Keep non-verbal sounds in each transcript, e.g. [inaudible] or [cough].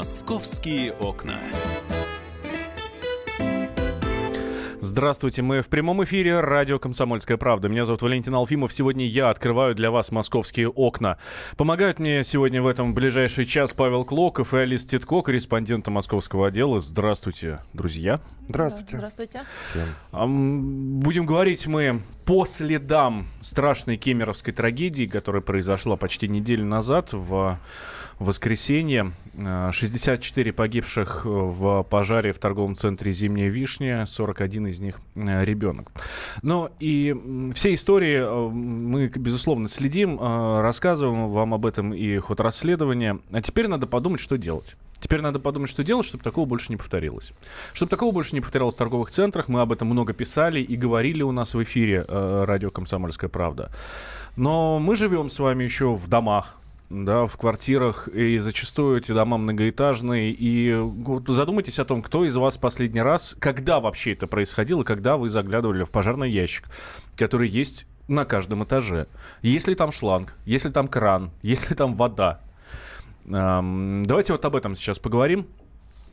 Московские окна. Здравствуйте, мы в прямом эфире радио «Комсомольская правда». Меня зовут Валентин Алфимов. Сегодня я открываю для вас московские окна. Помогают мне сегодня в этом ближайший час Павел Клоков и Алис Титко, корреспонденты московского отдела. Здравствуйте, друзья. Здравствуйте. Здравствуйте. Будем говорить мы по следам страшной кемеровской трагедии, которая произошла почти неделю назад в воскресенье. 64 погибших в пожаре в торговом центре «Зимняя вишня», 41 из них э, ребенок. Но и все истории э, мы, безусловно, следим, э, рассказываем вам об этом и ход расследования. А теперь надо подумать, что делать. Теперь надо подумать, что делать, чтобы такого больше не повторилось. Чтобы такого больше не повторялось в торговых центрах, мы об этом много писали и говорили у нас в эфире э, радио «Комсомольская правда». Но мы живем с вами еще в домах, да, в квартирах, и зачастую эти дома многоэтажные. И задумайтесь о том, кто из вас последний раз, когда вообще это происходило, когда вы заглядывали в пожарный ящик, который есть на каждом этаже. Если там шланг, если там кран, если там вода. Давайте вот об этом сейчас поговорим.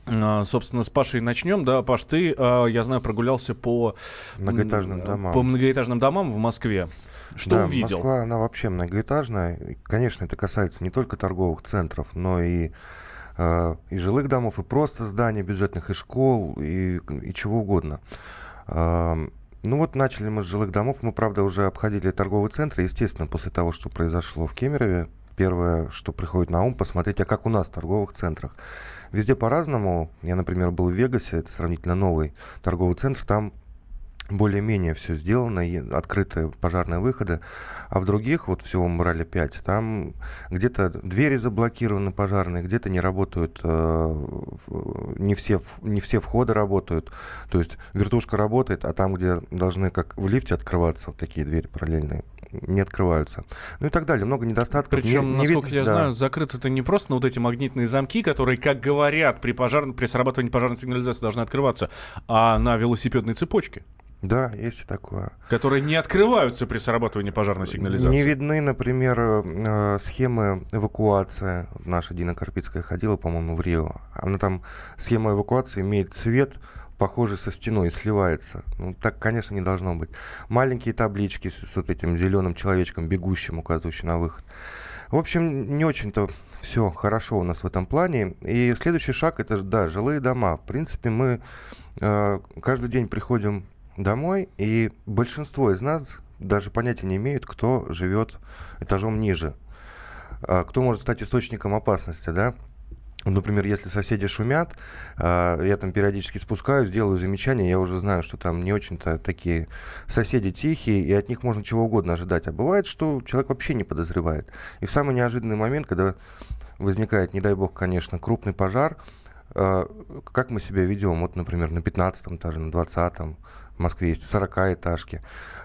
А, собственно, с Пашей начнем. Да, Паш, ты, а, я знаю, прогулялся по многоэтажным домам, по многоэтажным домам в Москве. Что да, увидел? Москва, она вообще многоэтажная. Конечно, это касается не только торговых центров, но и э, и жилых домов, и просто зданий бюджетных, и школ, и, и чего угодно. Э, ну вот начали мы с жилых домов. Мы, правда, уже обходили торговые центры. Естественно, после того, что произошло в Кемерове, первое, что приходит на ум, посмотреть, а как у нас в торговых центрах. Везде по-разному. Я, например, был в Вегасе, это сравнительно новый торговый центр. Там более-менее все сделано, и открыты пожарные выходы, а в других, вот всего мы брали 5, там где-то двери заблокированы пожарные, где-то не работают, э, не, все, не все входы работают, то есть вертушка работает, а там, где должны как в лифте открываться такие двери параллельные, не открываются. Ну и так далее. Много недостатков. Причем, не, насколько не я да. знаю, закрыты это не просто на вот эти магнитные замки, которые, как говорят, при, пожар... при срабатывании пожарной сигнализации должны открываться, а на велосипедной цепочке. Да, есть и такое. Которые не открываются при срабатывании пожарной сигнализации. Не видны, например, э, схемы эвакуации. Наша Дина Карпицкая ходила, по-моему, в Рио. Она там, схема эвакуации имеет цвет, похожий со стеной, сливается. Ну, так, конечно, не должно быть. Маленькие таблички с, с вот этим зеленым человечком, бегущим, указывающим на выход. В общем, не очень-то все хорошо у нас в этом плане. И следующий шаг это, да, жилые дома. В принципе, мы э, каждый день приходим домой, и большинство из нас даже понятия не имеют, кто живет этажом ниже, а, кто может стать источником опасности, да. Например, если соседи шумят, э, я там периодически спускаюсь, делаю замечания, я уже знаю, что там не очень-то такие соседи тихие, и от них можно чего угодно ожидать. А бывает, что человек вообще не подозревает. И в самый неожиданный момент, когда возникает, не дай бог, конечно, крупный пожар, как мы себя ведем? Вот, например, на 15 этаже, на 20 в Москве есть 40-этажки.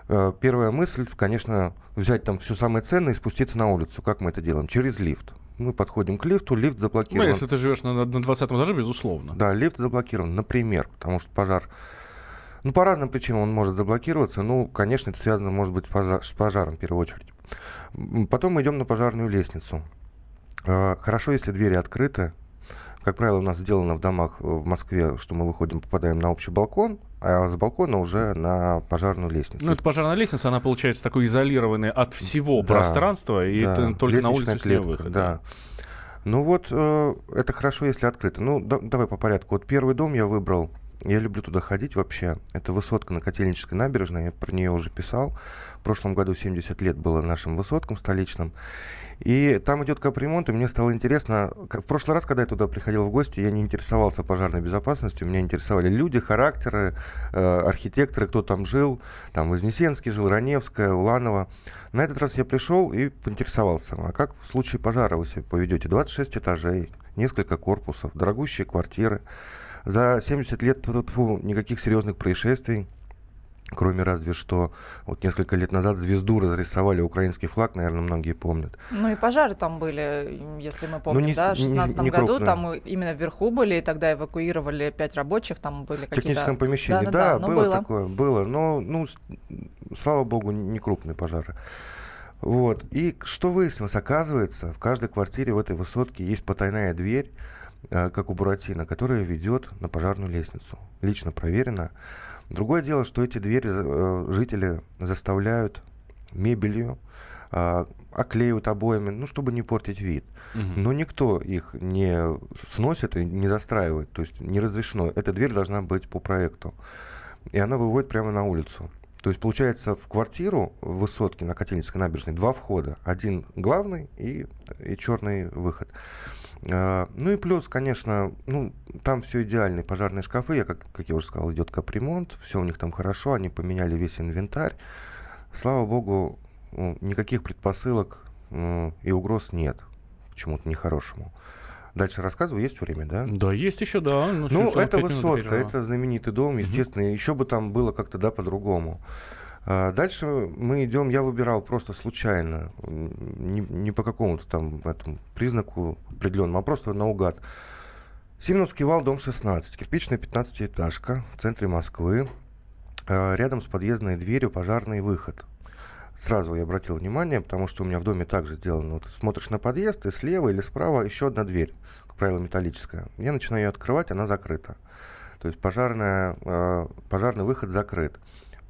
Э, первая мысль, конечно, взять там все самое ценное и спуститься на улицу. Как мы это делаем? Через лифт. Мы подходим к лифту, лифт заблокирован. Ну, если ты живешь на, на 20 этаже, безусловно. Да, лифт заблокирован, например, потому что пожар... Ну, по разным причинам он может заблокироваться. Ну, конечно, это связано, может быть, с пожаром в первую очередь. Потом мы идем на пожарную лестницу. Э, хорошо, если двери открыты. Как правило, у нас сделано в домах в Москве, что мы выходим, попадаем на общий балкон, а с балкона уже на пожарную лестницу. Ну, это пожарная лестница, она получается такой изолированной от всего да, пространства, и да, это только на улице клетка, выход. Да. Ну вот, э, это хорошо, если открыто. Ну, да, давай по порядку. Вот первый дом я выбрал. Я люблю туда ходить вообще. Это высотка на Котельнической набережной. Я про нее уже писал. В прошлом году 70 лет было нашим высоткам столичным. И там идет капремонт, и мне стало интересно, в прошлый раз, когда я туда приходил в гости, я не интересовался пожарной безопасностью, меня интересовали люди, характеры, э, архитекторы, кто там жил, там Вознесенский жил, Раневская, Уланова. На этот раз я пришел и поинтересовался, а как в случае пожара вы себя поведете? 26 этажей, несколько корпусов, дорогущие квартиры. За 70 лет никаких серьезных происшествий. Кроме разве что вот несколько лет назад звезду разрисовали украинский флаг, наверное, многие помнят. Ну и пожары там были, если мы помним, ну, не, да, в 2016 году крупные. там именно вверху были, и тогда эвакуировали пять рабочих, там были какие-то... В техническом помещении, да, да, да, да было, было такое, было, но, ну, слава богу, не крупные пожары. Вот. И что выяснилось? Оказывается, в каждой квартире в этой высотке есть потайная дверь, как у Буратино, которая ведет на пожарную лестницу. Лично проверено. Другое дело, что эти двери э, жители заставляют мебелью, э, оклеивают обоями, ну, чтобы не портить вид. Угу. Но никто их не сносит и не застраивает. То есть не разрешено. Эта дверь должна быть по проекту. И она выводит прямо на улицу. То есть, получается, в квартиру в высотке на Котельнической набережной два входа. Один главный и, и черный выход. А, ну и плюс, конечно, ну, там все идеальные пожарные шкафы. Я, как, как я уже сказал, идет капремонт. Все у них там хорошо. Они поменяли весь инвентарь. Слава богу, ну, никаких предпосылок и угроз нет к чему-то нехорошему. Дальше рассказываю, есть время, да? Да, есть еще, да. Ну, ну это высотка, это знаменитый дом, естественно, угу. еще бы там было как-то, да, по-другому. А дальше мы идем, я выбирал просто случайно, не, не по какому-то там этому признаку определенному, а просто наугад. Симоновский вал, дом 16, кирпичная 15-этажка в центре Москвы. А, рядом с подъездной дверью пожарный выход сразу я обратил внимание, потому что у меня в доме также сделано. Вот, смотришь на подъезд, и слева или справа еще одна дверь, как правило, металлическая. Я начинаю ее открывать, она закрыта. То есть пожарная, э, пожарный выход закрыт.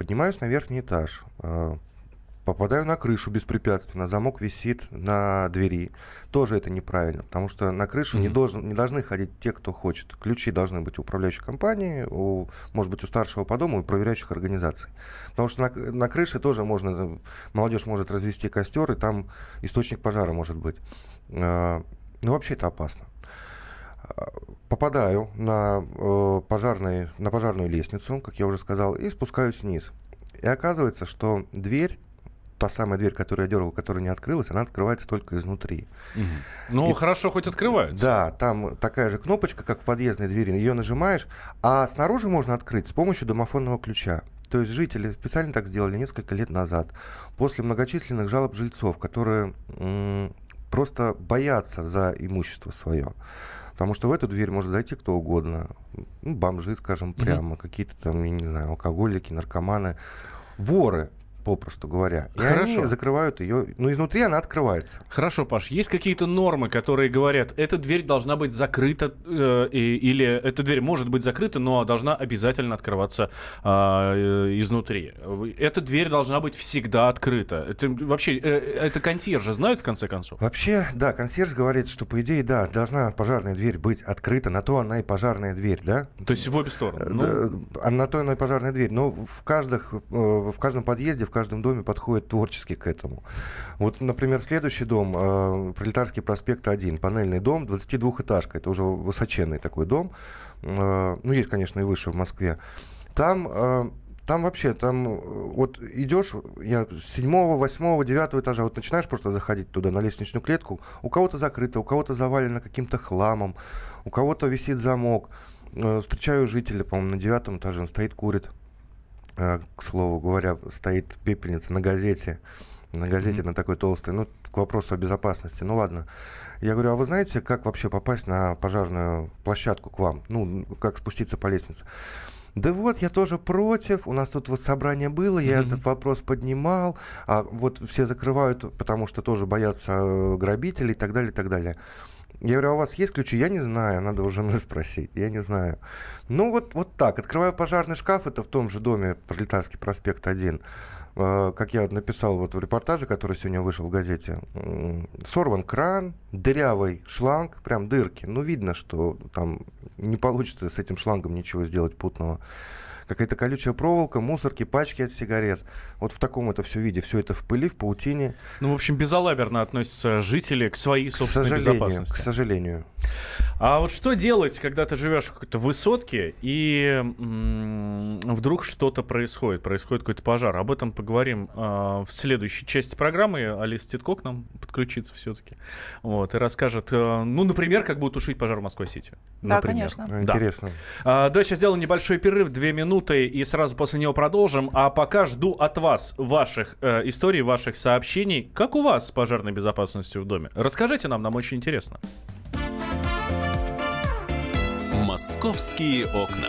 Поднимаюсь на верхний этаж. Э, попадаю на крышу беспрепятственно, замок висит на двери. Тоже это неправильно, потому что на крышу mm-hmm. не, должен, не должны ходить те, кто хочет. Ключи должны быть у управляющей компании, у, может быть, у старшего по дому и проверяющих организаций. Потому что на, на крыше тоже можно, молодежь может развести костер, и там источник пожара может быть. А, ну, вообще это опасно попадаю на, э, пожарный, на пожарную лестницу, как я уже сказал, и спускаюсь вниз. И оказывается, что дверь та самая дверь, которую я дергал, которая не открылась, она открывается только изнутри. Угу. Ну, и, хорошо, хоть открывается. Да, там такая же кнопочка, как в подъездной двери, ее нажимаешь, а снаружи можно открыть с помощью домофонного ключа. То есть жители специально так сделали несколько лет назад, после многочисленных жалоб жильцов, которые просто боятся за имущество свое. Потому что в эту дверь может зайти кто угодно. Ну, бомжи, скажем, прямо, mm-hmm. какие-то там, я не знаю, алкоголики, наркоманы. Воры попросту говоря. И Хорошо. они закрывают ее, ну, изнутри она открывается. Хорошо, Паш, есть какие-то нормы, которые говорят, эта дверь должна быть закрыта, э, или эта дверь может быть закрыта, но должна обязательно открываться а, э, изнутри. Эта дверь должна быть всегда открыта. Это вообще, э, это консьержи знают, в конце концов? Вообще, да, консьерж говорит, что, по идее, да, должна пожарная дверь быть открыта, на то она и пожарная дверь, да? То есть в обе стороны? Ну... Да, на то она и пожарная дверь. Но в, каждых, э, в каждом подъезде, в каждом доме подходит творчески к этому. Вот, например, следующий дом, э, Пролетарский проспект 1, панельный дом, 22-этажка, это уже высоченный такой дом, э, ну, есть, конечно, и выше в Москве. Там э, там вообще, там э, вот идешь, я с седьмого, восьмого, девятого этажа, вот начинаешь просто заходить туда на лестничную клетку, у кого-то закрыто, у кого-то завалено каким-то хламом, у кого-то висит замок. Э, встречаю жителя, по-моему, на девятом этаже, он стоит, курит. Э, к слову говоря, стоит пепельница на газете. На газете mm-hmm. на такой толстой. Ну, к вопросу о безопасности. Ну ладно. Я говорю, а вы знаете, как вообще попасть на пожарную площадку к вам? Ну, как спуститься по лестнице? Да вот, я тоже против. У нас тут вот собрание было, я mm-hmm. этот вопрос поднимал. А вот все закрывают, потому что тоже боятся э, грабителей и так далее, и так далее. Я говорю, а у вас есть ключи? Я не знаю, надо у жены [laughs] спросить, я не знаю. Ну вот, вот так, открываю пожарный шкаф, это в том же доме, Пролетарский проспект 1. А, как я написал вот в репортаже, который сегодня вышел в газете, сорван кран, дырявый шланг, прям дырки. Ну, видно, что там не получится с этим шлангом ничего сделать путного какая-то колючая проволока, мусорки, пачки от сигарет. Вот в таком это все виде, все это в пыли, в паутине. Ну, в общем, безалаберно относятся жители к своей собственной к безопасности. К сожалению. А вот что делать, когда ты живешь в какой-то высотке и м- вдруг что-то происходит, происходит какой-то пожар? Об этом поговорим э, в следующей части программы. Алиса Титко к нам подключится все-таки. Вот, и расскажет, э, ну, например, как будет тушить пожар в Москве-Сити. Да, конечно. Да. Интересно. А, да, сейчас сделаем небольшой перерыв, две минуты, и сразу после него продолжим. А пока жду от вас ваших э, историй, ваших сообщений. Как у вас с пожарной безопасностью в доме? Расскажите нам, нам очень интересно. Московские окна.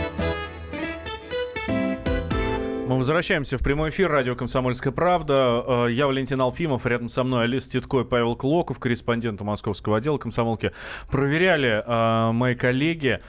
Мы возвращаемся в прямой эфир радио «Комсомольская правда». Э, я Валентин Алфимов, рядом со мной Алис Титко и Павел Клоков, корреспонденты московского отдела комсомолки. Проверяли э, мои коллеги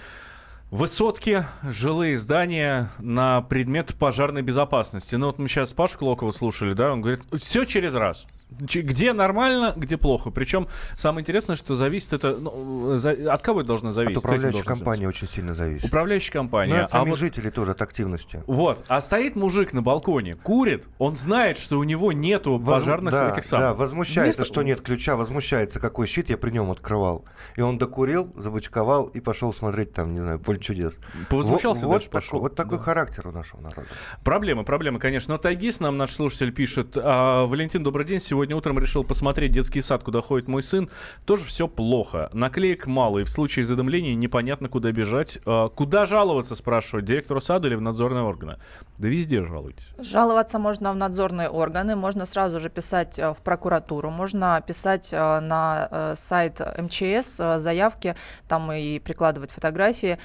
Высотки, жилые здания на предмет пожарной безопасности. Ну вот мы сейчас Пашу Клокова слушали, да, он говорит, все через раз. Где нормально, где плохо. Причем самое интересное, что зависит это... Ну, за, от кого это должно зависеть? От управляющей компании очень сильно зависит. Управляющая компания. Ну, от самих а вот, жителей тоже, от активности. Вот. А стоит мужик на балконе, курит, он знает, что у него нету Воз... пожарных да, этих самых. Да, возмущается, Вместо... что нет ключа, возмущается, какой щит я при нем открывал. И он докурил, забычковал и пошел смотреть там, не знаю, поле чудес. Повозмущался, вот, вот, такой, вот такой да. характер у нашего народа. Проблема, проблема, конечно. Но Тайгис нам, наш слушатель, пишет. А, Валентин, добрый день. Сегодня Сегодня утром решил посмотреть детский сад, куда ходит мой сын. Тоже все плохо. Наклеек мало, и в случае задымления непонятно, куда бежать. А, куда жаловаться, спрашивают, директору сада или в надзорные органы? Да везде жалуйтесь. Жаловаться можно в надзорные органы, можно сразу же писать э, в прокуратуру, можно писать э, на э, сайт МЧС заявки, там и прикладывать фотографии.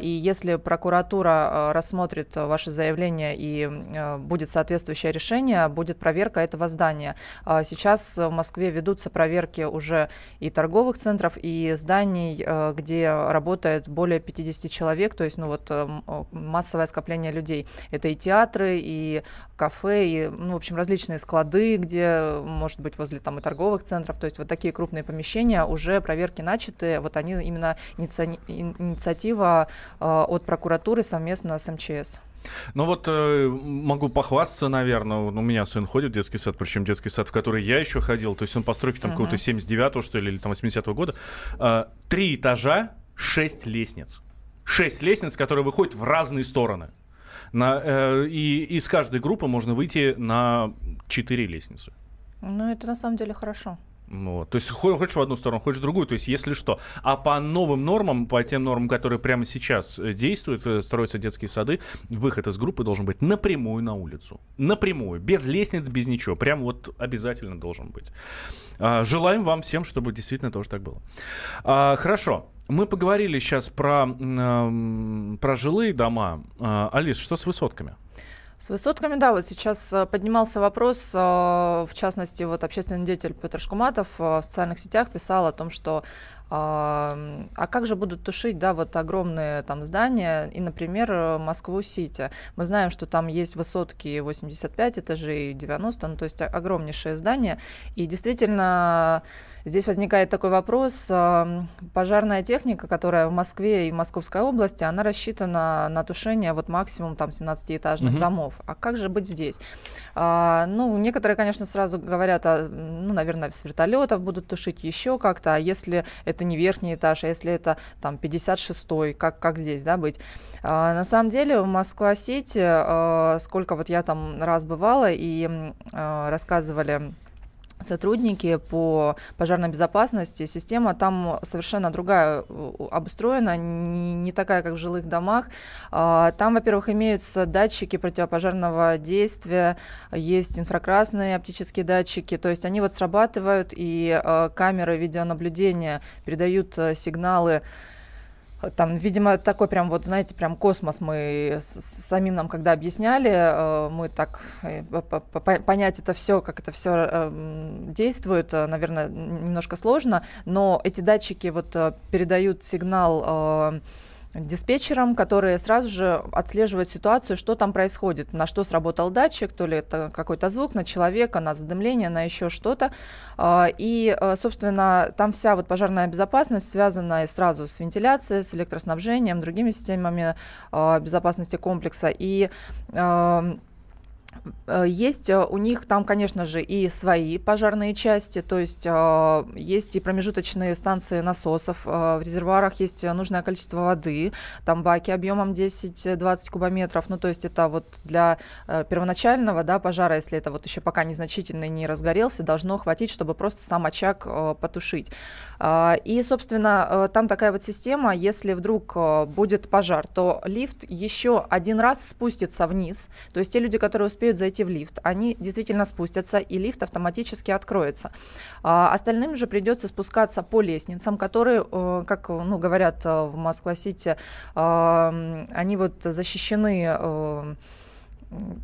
И если прокуратура рассмотрит ваше заявление и будет соответствующее решение, будет проверка этого здания. А сейчас в Москве ведутся проверки уже и торговых центров, и зданий, где работает более 50 человек, то есть ну вот массовое скопление людей. Это и театры, и кафе, и, ну, в общем, различные склады, где, может быть, возле там и торговых центров, то есть вот такие крупные помещения, уже проверки начаты, вот они именно иници... инициатива э, от прокуратуры совместно с МЧС. Ну вот э, могу похвастаться, наверное. У меня сын ходит в детский сад, причем детский сад, в который я еще ходил. То есть он постройки там uh-huh. какого-то 79-го, что ли, или там 80-го года. Э, три этажа, шесть лестниц. Шесть лестниц, которые выходят в разные стороны. На, э, и из каждой группы можно выйти на четыре лестницы. Ну, это на самом деле хорошо. Вот. То есть хочешь в одну сторону, хочешь в другую, то есть если что. А по новым нормам, по тем нормам, которые прямо сейчас э, действуют, э, строятся детские сады, выход из группы должен быть напрямую на улицу. Напрямую, без лестниц, без ничего. Прям вот обязательно должен быть. А, желаем вам всем, чтобы действительно тоже так было. А, хорошо. Мы поговорили сейчас про, про жилые дома. А, Алис, что с высотками? С высотками, да, вот сейчас э, поднимался вопрос, э, в частности, вот общественный деятель Петр Шкуматов э, в социальных сетях писал о том, что а как же будут тушить, да, вот огромные там здания и, например, Москву-Сити? Мы знаем, что там есть высотки 85 этажей, 90, ну, то есть огромнейшие здания. И действительно, здесь возникает такой вопрос. Пожарная техника, которая в Москве и в Московской области, она рассчитана на тушение вот максимум там 17-этажных угу. домов. А как же быть здесь? А, ну, некоторые, конечно, сразу говорят, а, ну, наверное, с вертолетов будут тушить еще как-то, а если это не верхний этаж, а если это там 56-й, как, как здесь, да, быть. А, на самом деле в Москва-Сити, сколько вот я там раз бывала и рассказывали сотрудники по пожарной безопасности. Система там совершенно другая обустроена, не, не такая, как в жилых домах. А, там, во-первых, имеются датчики противопожарного действия, есть инфракрасные оптические датчики, то есть они вот срабатывают, и а, камеры видеонаблюдения передают а, сигналы там, видимо, такой прям вот, знаете, прям космос мы с, самим нам когда объясняли, э, мы так э, понять это все, как это все э, действует, наверное, немножко сложно, но эти датчики вот передают сигнал диспетчерам, которые сразу же отслеживают ситуацию, что там происходит, на что сработал датчик, то ли это какой-то звук на человека, на задымление, на еще что-то. А, и, э, собственно, там вся вот пожарная безопасность связана сразу с вентиляцией, с электроснабжением, другими системами а, безопасности комплекса. И Э, есть э, у них там, конечно же, и свои пожарные части, то есть э, есть и промежуточные станции насосов, в резервуарах есть нужное количество воды, там баки объемом 10-20 кубометров, ну то есть это вот для первоначального да, пожара, если это вот еще пока незначительный не разгорелся, должно хватить, чтобы просто сам очаг потушить. И, собственно, там такая вот система, если вдруг будет пожар, то лифт еще один раз спустится вниз, то есть те люди, которые успеют успеют зайти в лифт, они действительно спустятся, и лифт автоматически откроется. А остальным же придется спускаться по лестницам, которые, э, как ну, говорят э, в Москва-Сити, э, они вот защищены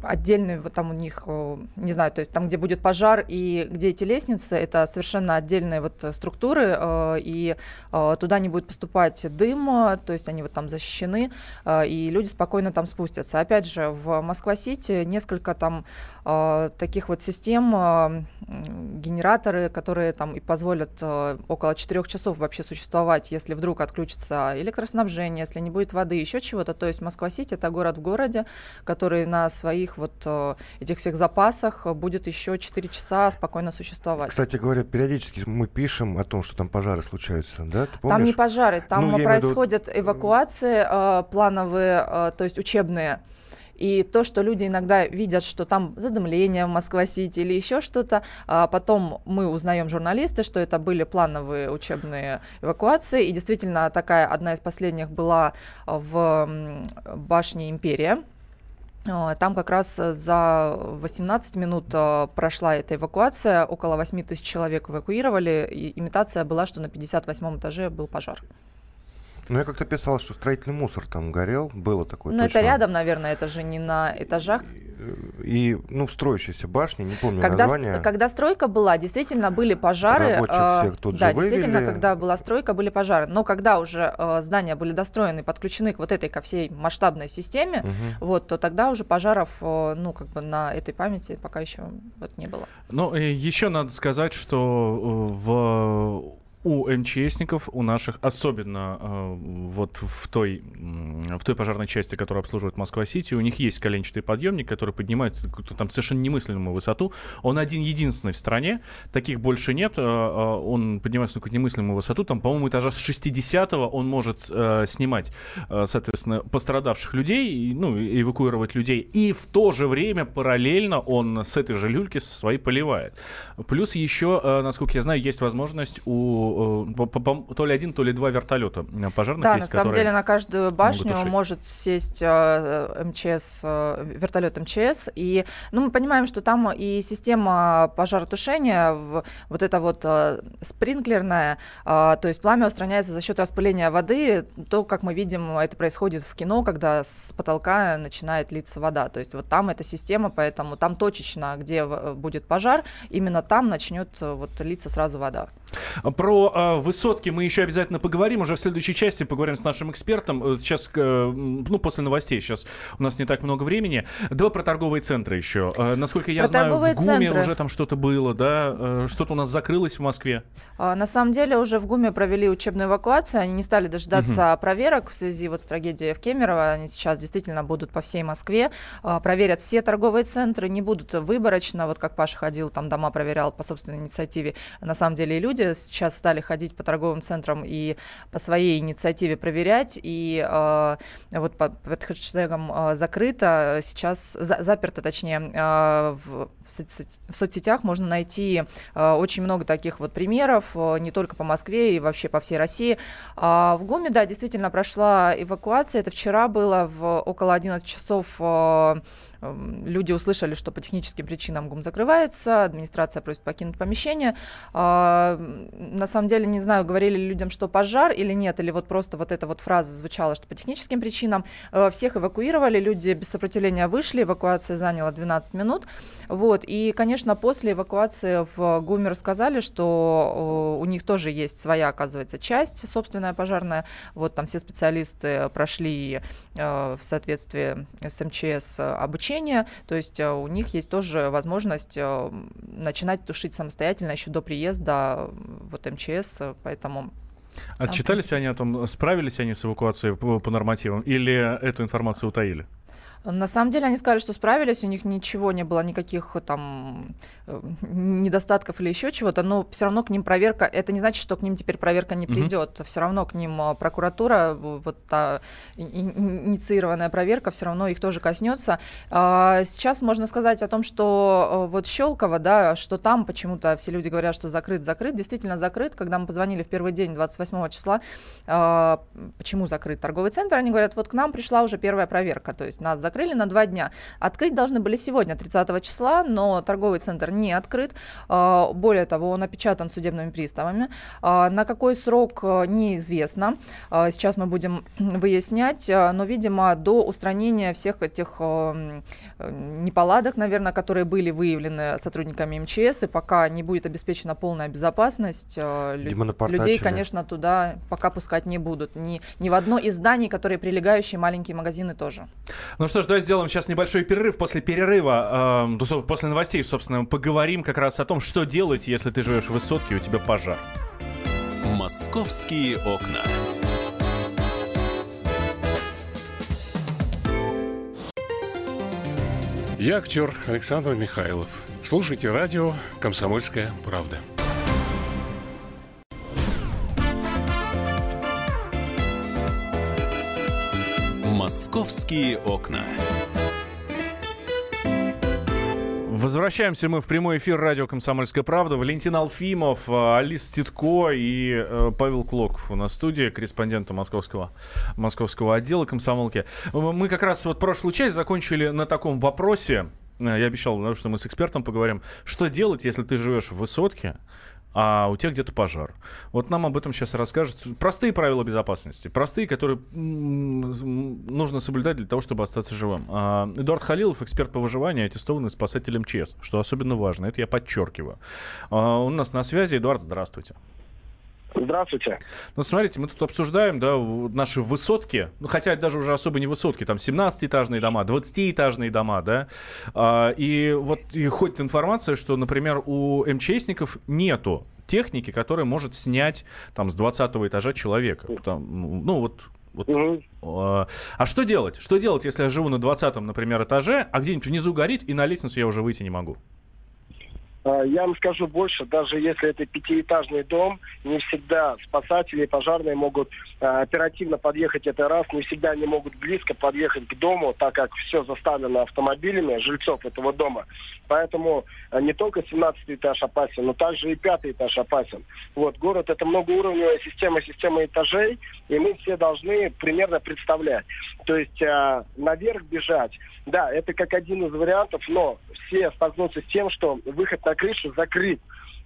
отдельный вот там у них, не знаю, то есть там, где будет пожар и где эти лестницы, это совершенно отдельные вот структуры, э, и э, туда не будет поступать дым, то есть они вот там защищены, э, и люди спокойно там спустятся. Опять же, в Москва-Сити несколько там таких вот систем, генераторы, которые там и позволят около 4 часов вообще существовать, если вдруг отключится электроснабжение, если не будет воды, еще чего-то. То есть Москва-Сити это город в городе, который на своих вот э, этих всех запасах будет еще 4 часа спокойно существовать. Кстати говоря, периодически мы пишем о том, что там пожары случаются, да? Ты Там не пожары, там ну, происходят виду... эвакуации э, плановые, э, то есть учебные. И то, что люди иногда видят, что там задымление в Москва-Сити или еще что-то, а потом мы узнаем журналисты, что это были плановые учебные эвакуации. И действительно, такая одна из последних была в башне Империя там как раз э, за 18 минут э, прошла эта эвакуация, около 8 тысяч человек эвакуировали, и имитация была, что на 58 этаже был пожар. Ну, я как-то писал, что строительный мусор там горел, было такое. Ну, это рядом, наверное, это же не на этажах и, ну, строящиеся башни, не помню когда, название. Когда стройка была, действительно были пожары. Рабочих э, всех тут да, же вывели. действительно, когда была стройка, были пожары. Но когда уже э, здания были достроены, подключены к вот этой, ко всей масштабной системе, угу. вот, то тогда уже пожаров, э, ну, как бы на этой памяти пока еще вот не было. Ну, еще надо сказать, что э, в у МЧСников, у наших, особенно э, вот в той, в той пожарной части, которая обслуживает Москва-Сити, у них есть коленчатый подъемник, который поднимается там совершенно немыслимую высоту. Он один единственный в стране, таких больше нет. Э, э, он поднимается на какую-то немыслимую высоту, там, по-моему, этажа с 60-го он может э, снимать, э, соответственно, пострадавших людей, ну, эвакуировать людей, и в то же время параллельно он с этой же люльки свои поливает. Плюс еще, э, насколько я знаю, есть возможность у то ли один, то ли два вертолета пожарных да, есть, на самом деле на каждую башню может сесть э, МЧС, э, вертолет МЧС. И ну, мы понимаем, что там и система пожаротушения, вот эта вот спринклерная, то есть пламя устраняется за счет распыления воды. То, как мы видим, это происходит в кино, когда с потолка начинает литься вода. То есть вот там эта система, поэтому там точечно, где будет пожар, именно там начнет вот литься сразу вода. Про про э, высотки мы еще обязательно поговорим. Уже в следующей части поговорим с нашим экспертом. Э, сейчас, э, ну, после новостей, сейчас у нас не так много времени. Два про торговые центры еще. Э, насколько я про знаю, в ГУМе центры. уже там что-то было, да? Э, что-то у нас закрылось в Москве. А, на самом деле уже в ГУМе провели учебную эвакуацию. Они не стали дожидаться угу. проверок в связи вот с трагедией в Кемерово. Они сейчас действительно будут по всей Москве. Э, проверят все торговые центры, не будут выборочно, вот как Паша ходил, там дома проверял по собственной инициативе. На самом деле и люди сейчас стали стали ходить по торговым центрам и по своей инициативе проверять. И э, вот под, под хэштегом э, «закрыто» сейчас, за, заперто точнее, э, в, в, соцсеть, в соцсетях можно найти э, очень много таких вот примеров, э, не только по Москве и вообще по всей России. А в ГУМе, да, действительно прошла эвакуация. Это вчера было в около 11 часов э, люди услышали, что по техническим причинам ГУМ закрывается, администрация просит покинуть помещение. А, на самом деле, не знаю, говорили ли людям, что пожар или нет, или вот просто вот эта вот фраза звучала, что по техническим причинам. Э, всех эвакуировали, люди без сопротивления вышли, эвакуация заняла 12 минут. Вот. И, конечно, после эвакуации в ГУМе рассказали, что у них тоже есть своя, оказывается, часть собственная пожарная. Вот там все специалисты прошли э, в соответствии с МЧС обучение обучения, то есть э, у них есть тоже возможность э, начинать тушить самостоятельно еще до приезда вот МЧС, поэтому Отчитались они о том, справились они с эвакуацией по, по нормативам или эту информацию утаили? На самом деле они сказали, что справились, у них ничего не было, никаких там э, недостатков или еще чего-то, но все равно к ним проверка, это не значит, что к ним теперь проверка не придет, mm-hmm. все равно к ним а, прокуратура, вот та инициированная проверка все равно их тоже коснется. А, сейчас можно сказать о том, что э, вот Щелково, да, что там почему-то все люди говорят, что закрыт, закрыт, действительно закрыт. Когда мы позвонили в первый день, 28 числа, почему закрыт торговый центр, они говорят, вот к нам пришла уже первая проверка, то есть нас закрыли на два дня. Открыть должны были сегодня, 30 числа, но торговый центр не открыт. А, более того, он опечатан судебными приставами. На какой срок э, неизвестно. Сейчас мы будем [clears throat] выяснять, э, но, видимо, до устранения всех этих э, неполадок, наверное, которые были выявлены сотрудниками МЧС, и пока не будет обеспечена полная безопасность, людей, конечно, туда пока пускать не будут. Ни, ни в одно из зданий, которые прилегающие маленькие магазины тоже. Ну что ж, давайте сделаем сейчас небольшой перерыв. После перерыва, э, после новостей, собственно, поговорим как раз о том, что делать, если ты живешь в высотке и у тебя пожар. Московские окна. Я актер Александр Михайлов. Слушайте радио «Комсомольская правда». «Московские окна». Возвращаемся мы в прямой эфир радио «Комсомольская правда». Валентин Алфимов, э, Алис Титко и э, Павел Клоков у нас в студии, корреспондента московского, московского отдела комсомолки. Мы как раз вот прошлую часть закончили на таком вопросе, э, я обещал, что мы с экспертом поговорим, что делать, если ты живешь в высотке, а у тебя где-то пожар. Вот нам об этом сейчас расскажут. Простые правила безопасности. Простые, которые нужно соблюдать для того, чтобы остаться живым. А, Эдуард Халилов, эксперт по выживанию, аттестованный спасатель МЧС, что особенно важно. Это я подчеркиваю. А, у нас на связи. Эдуард, здравствуйте. Здравствуйте. Ну, смотрите, мы тут обсуждаем, да, наши высотки, ну, хотя даже уже особо не высотки, там 17-этажные дома, 20-этажные дома, да, а, и вот и ходит информация, что, например, у МЧСников нету техники, которая может снять там с 20 этажа человека. Там, ну, вот вот. Угу. А, а что делать? Что делать, если я живу на 20 например, этаже, а где-нибудь внизу горит, и на лестницу я уже выйти не могу? А, я вам скажу больше, даже если это пятиэтажный дом, не всегда спасатели и пожарные могут а, оперативно подъехать это раз, не всегда они могут близко подъехать к дому, так как все заставлено автомобилями жильцов этого дома. Поэтому а, не только 17 этаж опасен, но также и пятый этаж опасен. Вот, город это многоуровневая система, система этажей, и мы все должны примерно представлять. То есть наверх бежать, да, это как один из вариантов, но все столкнутся с тем, что выход на крышу закрыт.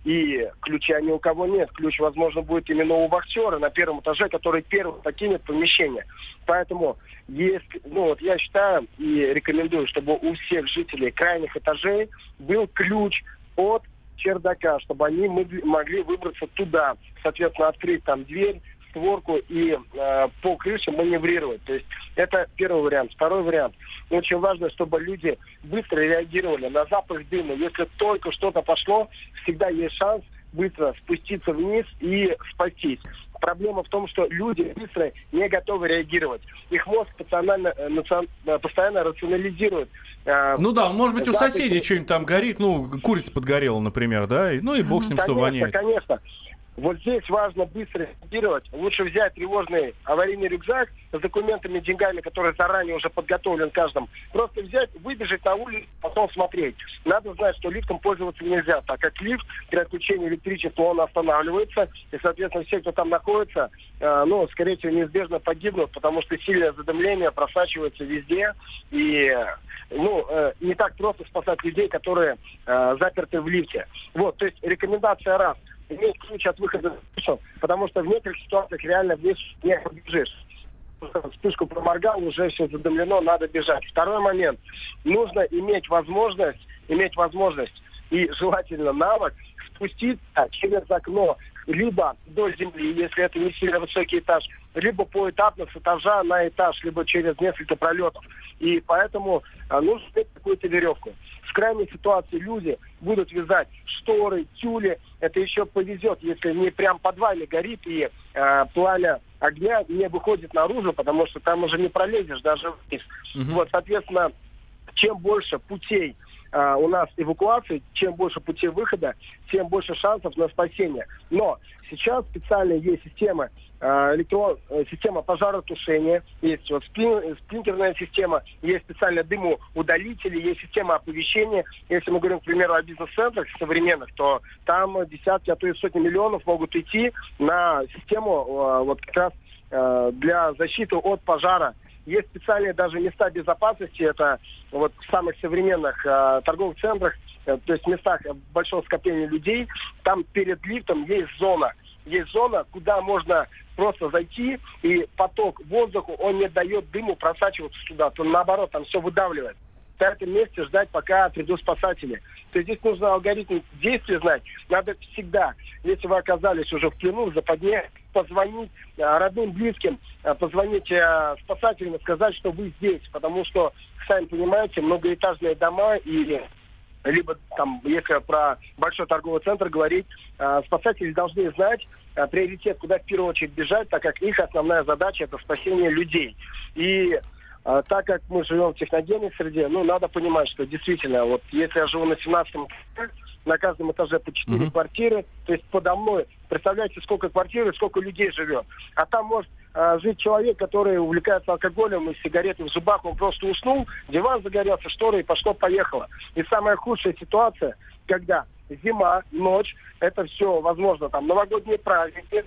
И ключа ни у кого нет. Ключ, возможно, будет именно у вахтера на первом этаже, который первым покинет помещение. Поэтому, если, ну вот я считаю и рекомендую, чтобы у всех жителей крайних этажей был ключ от чердака, чтобы они могли выбраться туда, соответственно, открыть там дверь, створку и э, по крыше маневрировать. То есть это первый вариант. Второй вариант. Очень важно, чтобы люди быстро реагировали на запах дыма. Если только что-то пошло, всегда есть шанс быстро спуститься вниз и спастись. Проблема в том, что люди быстро не готовы реагировать. Их мозг постоянно, э, э, постоянно рационализирует. Э, ну да, может быть, у соседей что-нибудь там горит, ну, курица подгорела, например, да, ну и бог с ним, конечно, что воняет. Конечно, вот здесь важно быстро реагировать. Лучше взять тревожный аварийный рюкзак с документами, деньгами, который заранее уже подготовлен каждым. Просто взять, выбежать на улицу, потом смотреть. Надо знать, что лифтом пользоваться нельзя, так как лифт при отключении электричества он останавливается. И, соответственно, все, кто там находится, э, ну, скорее всего, неизбежно погибнут, потому что сильное задымление просачивается везде. И ну, э, не так просто спасать людей, которые э, заперты в лифте. Вот, то есть рекомендация раз – иметь ключ от выхода потому что в некоторых ситуациях реально вниз не побежишь вспышку проморгал, уже все задымлено, надо бежать. Второй момент. Нужно иметь возможность, иметь возможность и желательно навык спуститься через окно либо до земли, если это не сильно высокий этаж, либо поэтапно с этажа на этаж, либо через несколько пролетов. И поэтому а, нужно иметь какую-то веревку. В крайней ситуации люди будут вязать шторы, тюли. Это еще повезет, если не прям под вами горит и э, пламя огня не выходит наружу, потому что там уже не пролезешь даже вниз. Угу. Вот, соответственно, чем больше путей э, у нас эвакуации, чем больше путей выхода, тем больше шансов на спасение. Но сейчас специально есть системы электрон, э, система пожаротушения, есть вот сплин, сплинтерная система, есть специально дымоудалители, есть система оповещения. Если мы говорим, к примеру, о бизнес-центрах современных, то там десятки, а то и сотни миллионов могут идти на систему э, вот как раз э, для защиты от пожара есть специальные даже места безопасности, это вот в самых современных э, торговых центрах, э, то есть местах большого скопления людей, там перед лифтом есть зона. Есть зона, куда можно просто зайти, и поток воздуха, он не дает дыму просачиваться сюда, то наоборот, там все выдавливает в этом месте ждать, пока придут спасатели. То есть здесь нужно алгоритм действий знать. Надо всегда, если вы оказались уже в плену, в западне, позвонить а, родным, близким, а, позвонить а, спасателям и сказать, что вы здесь. Потому что, сами понимаете, многоэтажные дома и либо там, если про большой торговый центр говорить, э, спасатели должны знать э, приоритет, куда в первую очередь бежать, так как их основная задача это спасение людей. И а, так как мы живем в техногенной среде, ну, надо понимать, что действительно, вот если я живу на 17 этаже, на каждом этаже по 4 uh-huh. квартиры, то есть подо мной, представляете, сколько квартир и сколько людей живет. А там может жить человек, который увлекается алкоголем и сигаретой в зубах, он просто уснул, диван загорелся, шторы и пошло-поехало. И самая худшая ситуация, когда зима, ночь, это все, возможно, там, новогодние праздники,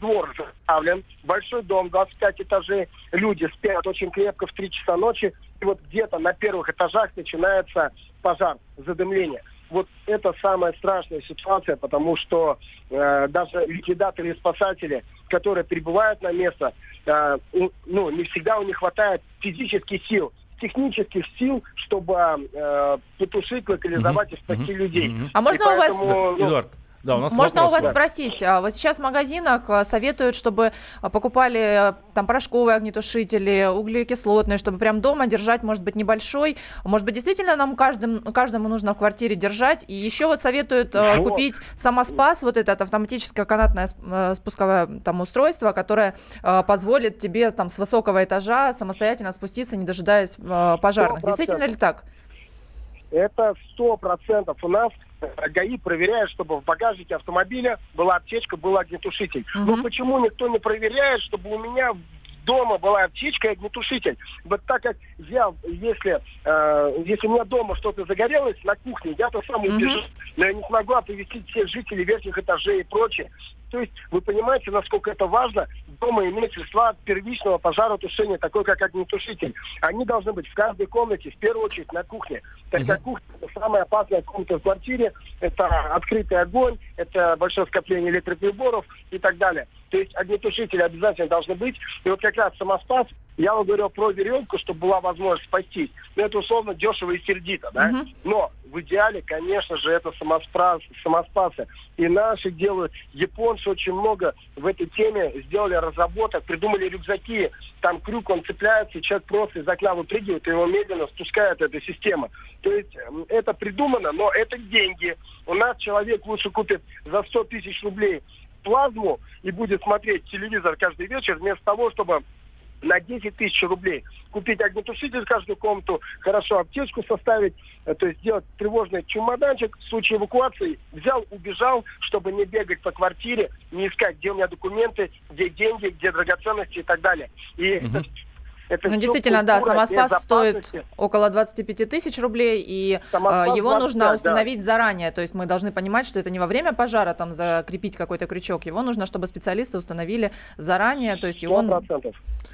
двор заставлен, большой дом, 25 этажей, люди спят очень крепко в 3 часа ночи, и вот где-то на первых этажах начинается пожар, задымление. Вот это самая страшная ситуация, потому что э, даже ликвидаторы и спасатели, которые прибывают на место, э, ну, не всегда у них хватает физических сил технических сил, чтобы э, потушить, локализовать и спасти mm-hmm. людей. А можно и у вас... Ну, Эдуард, да, у нас Можно вопрос, у вас да. спросить, а вот сейчас в магазинах а, советуют, чтобы а, покупали там порошковые огнетушители, углекислотные, чтобы прям дома держать, может быть, небольшой. Может быть, действительно нам каждым, каждому нужно в квартире держать. И еще вот советуют вот. купить самоспас, вот это автоматическое канатное спусковое там устройство, которое позволит тебе там с высокого этажа самостоятельно спуститься, не дожидаясь пожарных. 100%. Действительно ли так? Это сто процентов. У нас ГАИ проверяет, чтобы в багажнике автомобиля была аптечка, был огнетушитель. Uh-huh. Но почему никто не проверяет, чтобы у меня дома была аптечка и огнетушитель. Вот так как я, если, э, если у меня дома что-то загорелось на кухне, я то сам убежу, uh-huh. но я не смогу оповестить всех жителей верхних этажей и прочее. То есть вы понимаете, насколько это важно дома иметь средства первичного пожаротушения, такой как огнетушитель. Они должны быть в каждой комнате, в первую очередь на кухне. Так как кухня это самая опасная комната в квартире, это открытый огонь, это большое скопление электроприборов и так далее. То есть огнетушители обязательно должны быть. И вот как раз самоспас, я вам говорил про веревку, чтобы была возможность спастись. Но это условно дешево и сердито, да? Uh-huh. Но в идеале, конечно же, это самоспас, самоспасы. И наши делают, японцы очень много в этой теме сделали разработок, придумали рюкзаки, там крюк, он цепляется, и человек просто из окна выпрыгивает, и его медленно спускает эта система. То есть это придумано, но это деньги. У нас человек лучше купит за 100 тысяч рублей плазму и будет смотреть телевизор каждый вечер, вместо того, чтобы на 10 тысяч рублей. Купить огнетушитель в каждую комнату, хорошо аптечку составить, э, то есть сделать тревожный чемоданчик в случае эвакуации. Взял, убежал, чтобы не бегать по квартире, не искать, где у меня документы, где деньги, где драгоценности и так далее. И угу. Это ну, действительно, да, самоспас стоит около 25 тысяч рублей, и самоспас его 25, нужно установить да. заранее. То есть мы должны понимать, что это не во время пожара там закрепить какой-то крючок. Его нужно, чтобы специалисты установили заранее, то есть и он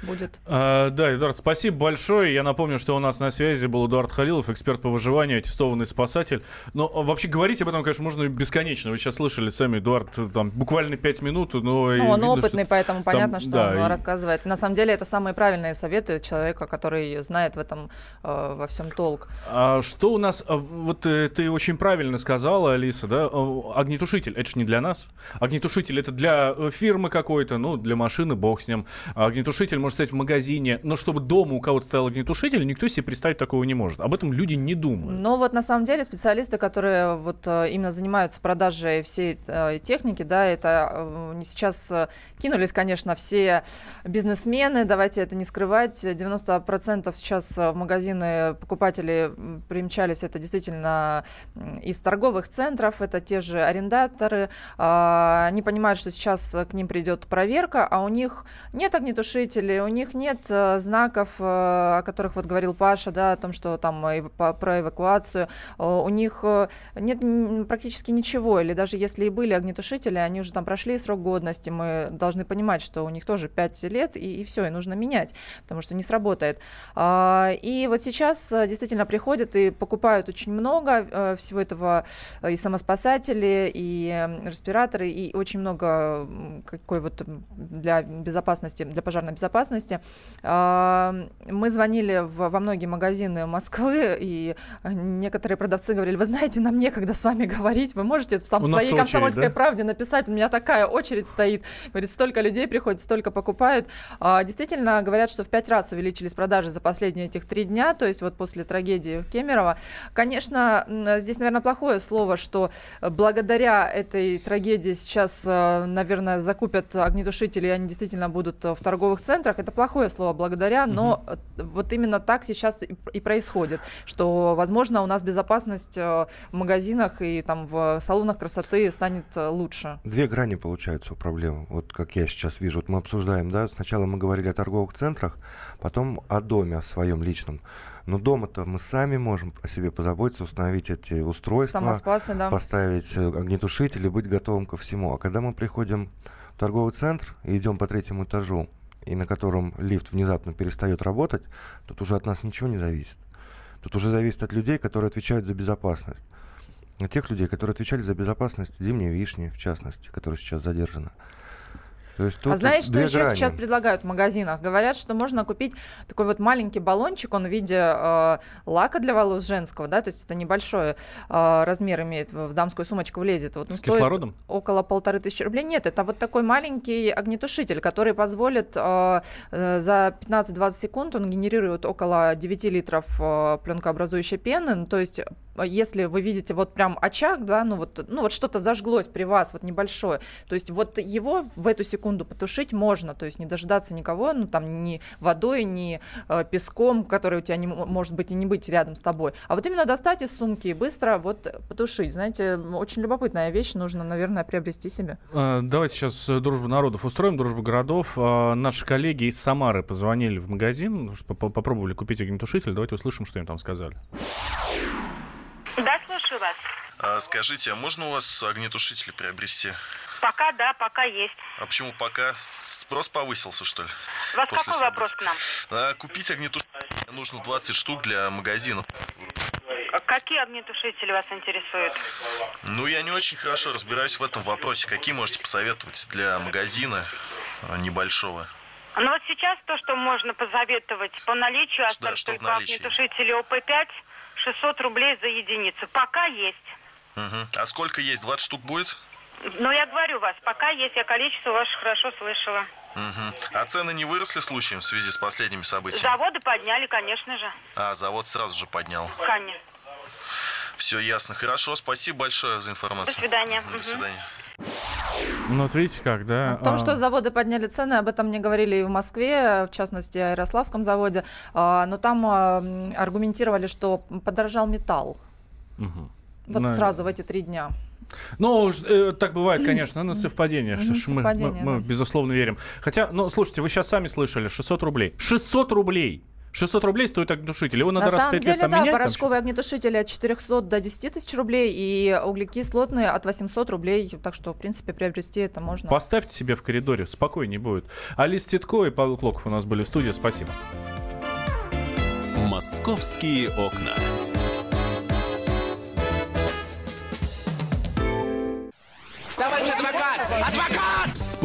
будет. А, да, Эдуард, спасибо большое. Я напомню, что у нас на связи был Эдуард Халилов, эксперт по выживанию, аттестованный спасатель. Но вообще говорить об этом, конечно, можно бесконечно. Вы сейчас слышали сами, Эдуард, там буквально 5 минут, но... Ну, он видно, опытный, поэтому там, понятно, что да, он и... рассказывает. На самом деле это самые правильные советы и человека, который знает в этом э, во всем толк. А что у нас, а, вот э, ты очень правильно сказала, Алиса, да, огнетушитель, это же не для нас. Огнетушитель это для э, фирмы какой-то, ну, для машины, бог с ним. А огнетушитель может стоять в магазине, но чтобы дома у кого-то стоял огнетушитель, никто себе представить такого не может. Об этом люди не думают. Но вот на самом деле специалисты, которые вот э, именно занимаются продажей всей техники, да, это сейчас кинулись, конечно, все бизнесмены, давайте это не скрывать, 90% сейчас в магазины покупатели примчались, это действительно из торговых центров, это те же арендаторы, а, они понимают, что сейчас к ним придет проверка, а у них нет огнетушителей, у них нет э, знаков, э, о которых вот говорил Паша, да, о том, что там про эвакуацию, у них э, нет практически ничего, или даже если и были огнетушители, они уже там прошли срок годности, мы должны понимать, что у них тоже 5 лет, и, и все, и нужно менять, потому что не сработает. А, и вот сейчас действительно приходят и покупают очень много всего этого, и самоспасатели, и респираторы, и очень много какой вот для безопасности, для пожарной безопасности. А, мы звонили во многие магазины Москвы, и некоторые продавцы говорили, вы знаете, нам некогда с вами говорить, вы можете в, сам, в своей очередь, комсомольской да? правде написать, у меня такая очередь стоит, говорит, столько людей приходит, столько покупают. А, действительно, говорят, что в пять раз увеличились продажи за последние этих три дня, то есть вот после трагедии Кемерово. Конечно, здесь, наверное, плохое слово, что благодаря этой трагедии сейчас, э, наверное, закупят огнетушители, и они действительно будут в торговых центрах. Это плохое слово благодаря, но угу. вот именно так сейчас и происходит, что, возможно, у нас безопасность э, в магазинах и там в салонах красоты станет лучше. Две грани получаются у проблемы. Вот как я сейчас вижу, вот мы обсуждаем, да, сначала мы говорили о торговых центрах, потом о доме, о своем личном. Но дома-то мы сами можем о себе позаботиться, установить эти устройства, Самоспасы, да. поставить э, огнетушитель и быть готовым ко всему. А когда мы приходим в торговый центр и идем по третьему этажу, и на котором лифт внезапно перестает работать, тут уже от нас ничего не зависит. Тут уже зависит от людей, которые отвечают за безопасность. От тех людей, которые отвечали за безопасность зимней вишни, в частности, которая сейчас задержана. То есть а знаешь, что еще грани. сейчас предлагают в магазинах? Говорят, что можно купить такой вот маленький баллончик, он в виде э, лака для волос женского, да, то есть это небольшой э, размер имеет, в дамскую сумочку влезет. Вот С кислородом? Около полторы тысячи рублей. Нет, это вот такой маленький огнетушитель, который позволит э, э, за 15-20 секунд, он генерирует около 9 литров э, пленкообразующей пены, ну, то есть если вы видите вот прям очаг, да, ну вот, ну вот что-то зажглось при вас, вот небольшое, то есть вот его в эту секунду потушить можно, то есть не дожидаться никого, ну там ни водой, ни э, песком, который у тебя не может быть и не быть рядом с тобой, а вот именно достать из сумки и быстро вот потушить, знаете, очень любопытная вещь, нужно, наверное, приобрести себе. А, давайте сейчас э, дружбу народов устроим, дружбу городов. А, наши коллеги из Самары позвонили в магазин, попробовали купить огнетушитель, давайте услышим, что им там сказали. Слушаю вас. А, скажите, а можно у вас огнетушители приобрести? Пока да, пока есть. А почему пока? Спрос повысился, что ли? У вас какой событий? вопрос к нам? А, купить огнетушители нужно 20 штук для магазинов. А какие огнетушители вас интересуют? Ну, я не очень хорошо разбираюсь в этом вопросе. Какие можете посоветовать для магазина а, небольшого? Ну вот сейчас то, что можно посоветовать по наличию, да, что только огнетушители ОП-5 600 рублей за единицу. Пока есть. Угу. А сколько есть? 20 штук будет? Ну, я говорю вас, пока есть, я количество ваше хорошо слышала. Угу. А цены не выросли случаем в связи с последними событиями? Заводы подняли, конечно же. А, завод сразу же поднял? Конечно. Все ясно. Хорошо, спасибо большое за информацию. До свидания. До свидания. Ну, вот видите как, да? О том, а... что заводы подняли цены, об этом мне говорили и в Москве, в частности, о Ярославском заводе, а, но там а, аргументировали, что подорожал металл. Угу. Вот на... сразу в эти три дня. Ну, э, так бывает, конечно, но совпадение. Что ж, мы, мы, мы, безусловно, верим. Хотя, ну, слушайте, вы сейчас сами слышали, 600 рублей. 600 рублей! 600 рублей стоит огнетушитель. Его надо На раз в 5 деле, лет там да, менять. порошковые там... огнетушители от 400 до 10 тысяч рублей и углекислотные от 800 рублей. Так что, в принципе, приобрести это можно. Поставьте себе в коридоре, спокойнее будет. Алис Титко и Павел Клоков у нас были в студии. Спасибо. Московские окна.